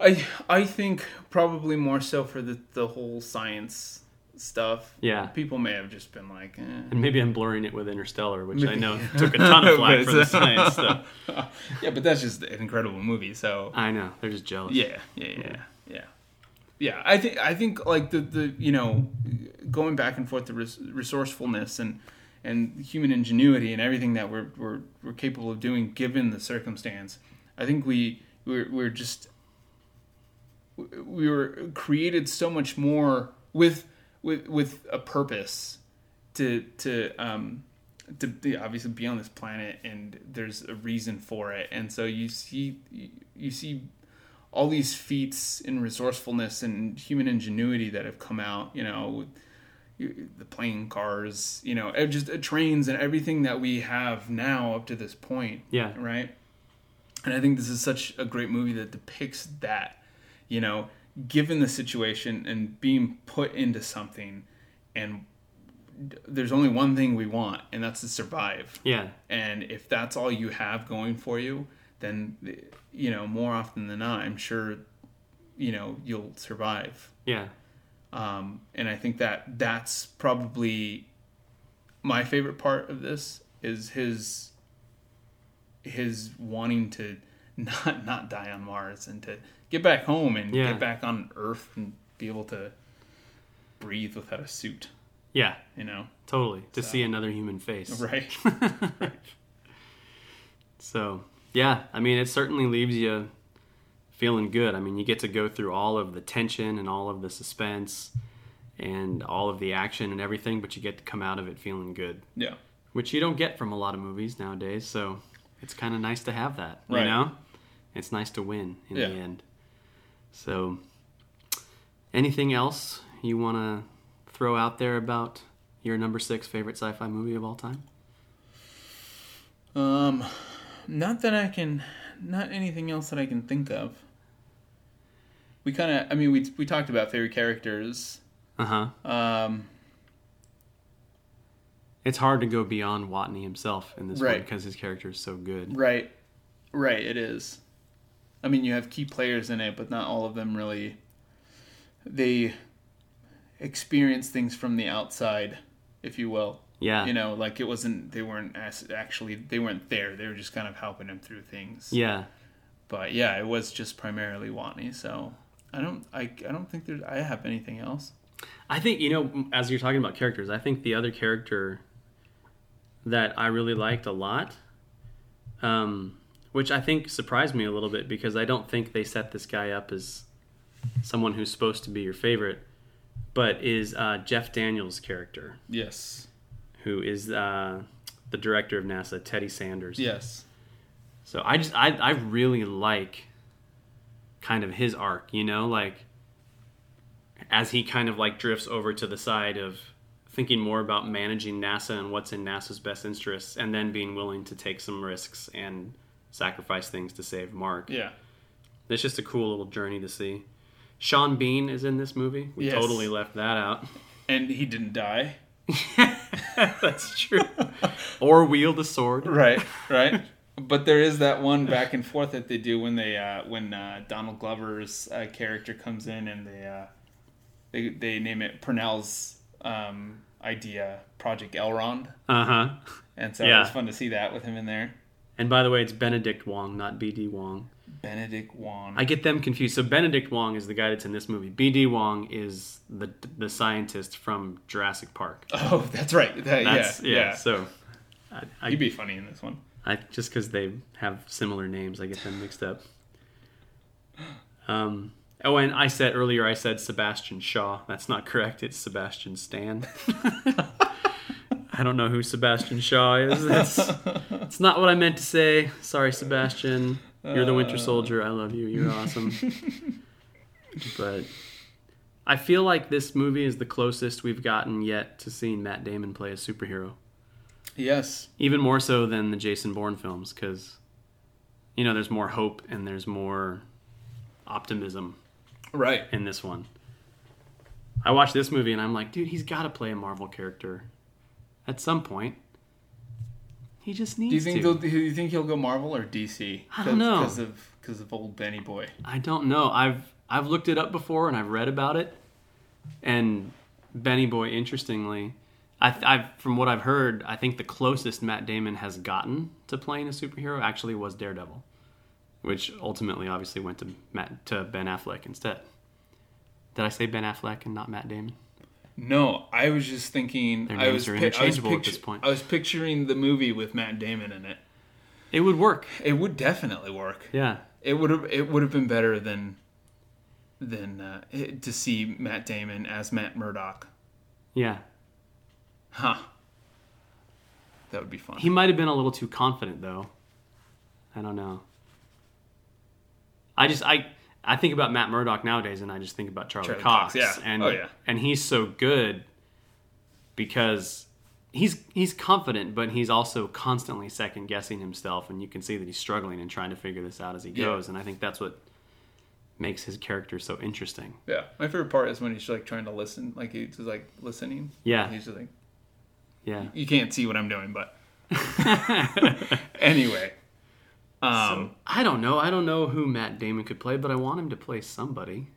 Speaker 3: I I think probably more so for the the whole science stuff.
Speaker 1: Yeah.
Speaker 3: People may have just been like, eh.
Speaker 1: And maybe I'm blurring it with Interstellar, which I know took a ton of flack for the science stuff.
Speaker 3: yeah, but that's just an incredible movie. So
Speaker 1: I know. They're just jealous.
Speaker 3: yeah, yeah, yeah, yeah, yeah. I think I think like the the you know going back and forth the res- resourcefulness and and human ingenuity and everything that we're we're we're capable of doing given the circumstance. I think we we're we're just we were created so much more with with with a purpose to to um to be, obviously be on this planet and there's a reason for it. And so you see you see all these feats in resourcefulness and human ingenuity that have come out you know with the plane cars you know just uh, trains and everything that we have now up to this point
Speaker 1: Yeah.
Speaker 3: right? And i think this is such a great movie that depicts that you know given the situation and being put into something and there's only one thing we want and that's to survive
Speaker 1: Yeah.
Speaker 3: and if that's all you have going for you then you know more often than not i'm sure you know you'll survive
Speaker 1: Yeah.
Speaker 3: um, and I think that that's probably my favorite part of this is his his wanting to not not die on Mars and to get back home and
Speaker 1: Yeah.
Speaker 3: get back on Earth and be able to breathe without a suit.
Speaker 1: Yeah,
Speaker 3: You know,
Speaker 1: totally. To see another human face.
Speaker 3: right?
Speaker 1: So, yeah, I mean, it certainly leaves you feeling good. I mean, you get to go through all of the tension and all of the suspense and all of the action and everything, but you get to come out of it feeling good,
Speaker 3: yeah,
Speaker 1: which you don't get from a lot of movies nowadays. So, it's kind of nice to have that, you know? It's nice to win in
Speaker 3: Yeah.
Speaker 1: the end. So, anything else you want to throw out there about your number six favorite sci fi movie of all time?
Speaker 3: Um, not that I can, not anything else that I can think of. We kind of, I mean, we we talked about favorite characters.
Speaker 1: Uh huh.
Speaker 3: Um,
Speaker 1: It's hard to go beyond Watney himself in this one because his character is so good.
Speaker 3: right, right. It is. I mean, you have key players in it, but not all of them really. They experience things from the outside, if you will.
Speaker 1: Yeah.
Speaker 3: You know, like it wasn't. They weren't as, actually. They weren't there. They were just kind of helping him through things.
Speaker 1: Yeah.
Speaker 3: But yeah, it was just primarily Watney. So I don't. I I don't think there's. I have anything else.
Speaker 1: I think, you know, as you're talking about characters, I think the other character that I really liked a lot, um, which I think surprised me a little bit because I don't think they set this guy up as someone who's supposed to be your favorite, but is uh, Jeff Daniels' character,
Speaker 3: Yes.
Speaker 1: who is uh, the director of NASA, Teddy Sanders.
Speaker 3: Yes.
Speaker 1: So I just I I really like kind of his arc, you know, like as he kind of like drifts over to the side of thinking more about managing NASA and what's in NASA's best interests and then being willing to take some risks and sacrifice things to save Mark.
Speaker 3: Yeah.
Speaker 1: It's just a cool little journey to see. Sean Bean is in this movie. We
Speaker 3: Yes.
Speaker 1: totally left that out.
Speaker 3: And he didn't die.
Speaker 1: That's true. or wield a sword.
Speaker 3: Right. Right. but there is that one back and forth that they do when they uh, when uh, Donald Glover's uh, character comes in and they uh, they they name it Purnell's um, idea Project Elrond,
Speaker 1: Uh-huh.
Speaker 3: and so
Speaker 1: Yeah.
Speaker 3: it was fun to see that with him in there.
Speaker 1: And by the way, it's Benedict Wong, not BD Wong.
Speaker 3: Benedict Wong.
Speaker 1: I get them confused. So Benedict Wong is the guy that's in this movie. BD Wong is the the scientist from Jurassic Park.
Speaker 3: oh, that's right. That,
Speaker 1: That's
Speaker 3: yeah, yeah.
Speaker 1: So I, I,
Speaker 3: He'd be funny in this one.
Speaker 1: I just because they have similar names, I get them mixed up. Um. Oh, and I said earlier, I said Sebastian Shaw. That's not correct. It's Sebastian Stan. I don't know who Sebastian Shaw is. That's it's not what I meant to say. Sorry, Sebastian. You're the Winter uh. Soldier. I love you. You're awesome. but I feel like this movie is the closest we've gotten yet to seeing Matt Damon play a superhero.
Speaker 3: Yes.
Speaker 1: Even more so than the Jason Bourne films, because you know there's more hope and there's more optimism
Speaker 3: Right.
Speaker 1: in this one. I watched this movie and I'm like, dude, he's got to play a Marvel character at some point. He just needs
Speaker 3: Do you think
Speaker 1: to.
Speaker 3: do you think he'll go Marvel or DC?
Speaker 1: I don't know.
Speaker 3: because of because of old Benny Boy.
Speaker 1: I don't know. I've I've looked it up before and I've read about it. And Benny Boy, interestingly, I, I've from what I've heard, I think the closest Matt Damon has gotten to playing a superhero actually was Daredevil, which ultimately, obviously, went to Matt to Ben Affleck instead. Did I say Ben Affleck and not Matt Damon?
Speaker 3: No, I was just thinking.
Speaker 1: Their
Speaker 3: I was
Speaker 1: are
Speaker 3: pi- I was
Speaker 1: interchangeable at
Speaker 3: pictu-
Speaker 1: this point.
Speaker 3: I was picturing the movie with Matt Damon in it.
Speaker 1: It would work.
Speaker 3: It would definitely work.
Speaker 1: Yeah.
Speaker 3: It would have. It would have been better than than uh, to see Matt Damon as Matt Murdock.
Speaker 1: Yeah.
Speaker 3: Huh. That would be fun.
Speaker 1: He might have been a little too confident though. I don't know. I just I I think about Matt Murdock nowadays and I just think about Charlie,
Speaker 3: Charlie
Speaker 1: Cox.
Speaker 3: Cox, yeah.
Speaker 1: And
Speaker 3: Oh, yeah.
Speaker 1: and he's so good because he's he's confident but he's also constantly second guessing himself and you can see that he's struggling and trying to figure this out as he
Speaker 3: Yeah.
Speaker 1: goes and I think that's what makes his character so interesting.
Speaker 3: yeah, my favorite part is when he's like trying to listen, like he's like listening.
Speaker 1: Yeah.
Speaker 3: He's just like,
Speaker 1: Yeah.
Speaker 3: you can't see what I'm doing, but anyway. Um,
Speaker 1: I don't know. I don't know who Matt Damon could play, but I want him to play somebody.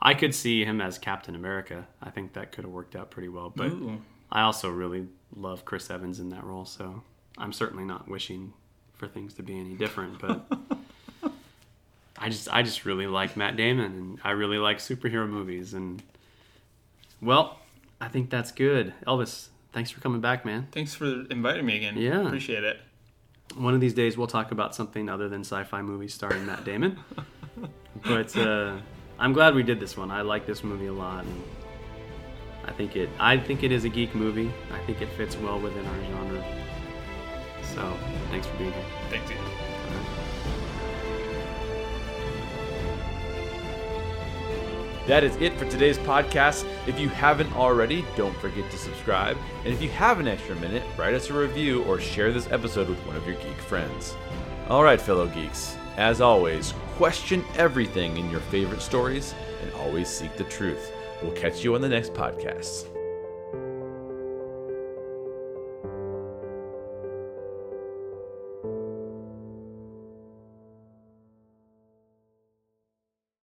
Speaker 1: I could see him as Captain America. I think that could have worked out pretty well. But
Speaker 3: ooh,
Speaker 1: I also really love Chris Evans in that role, so I'm certainly not wishing for things to be any different, but I just I just really like Matt Damon and I really like superhero movies and well, I think that's good. Elvis, thanks for coming back, man.
Speaker 3: Thanks for inviting me again.
Speaker 1: Yeah.
Speaker 3: Appreciate it.
Speaker 1: One of these days we'll talk about something other than sci-fi movies starring Matt Damon. but uh, I'm glad we did this one. I like this movie a lot and I think it I think it is a geek movie. I think it fits well within our genre. So, thanks for being here.
Speaker 3: Thanks, Ian.
Speaker 2: That is it for today's podcast. If you haven't already, don't forget to subscribe. And if you have an extra minute, write us a review or share this episode with one of your geek friends. All right, fellow geeks, as always, question everything in your favorite stories and always seek the truth. We'll catch you on the next podcast.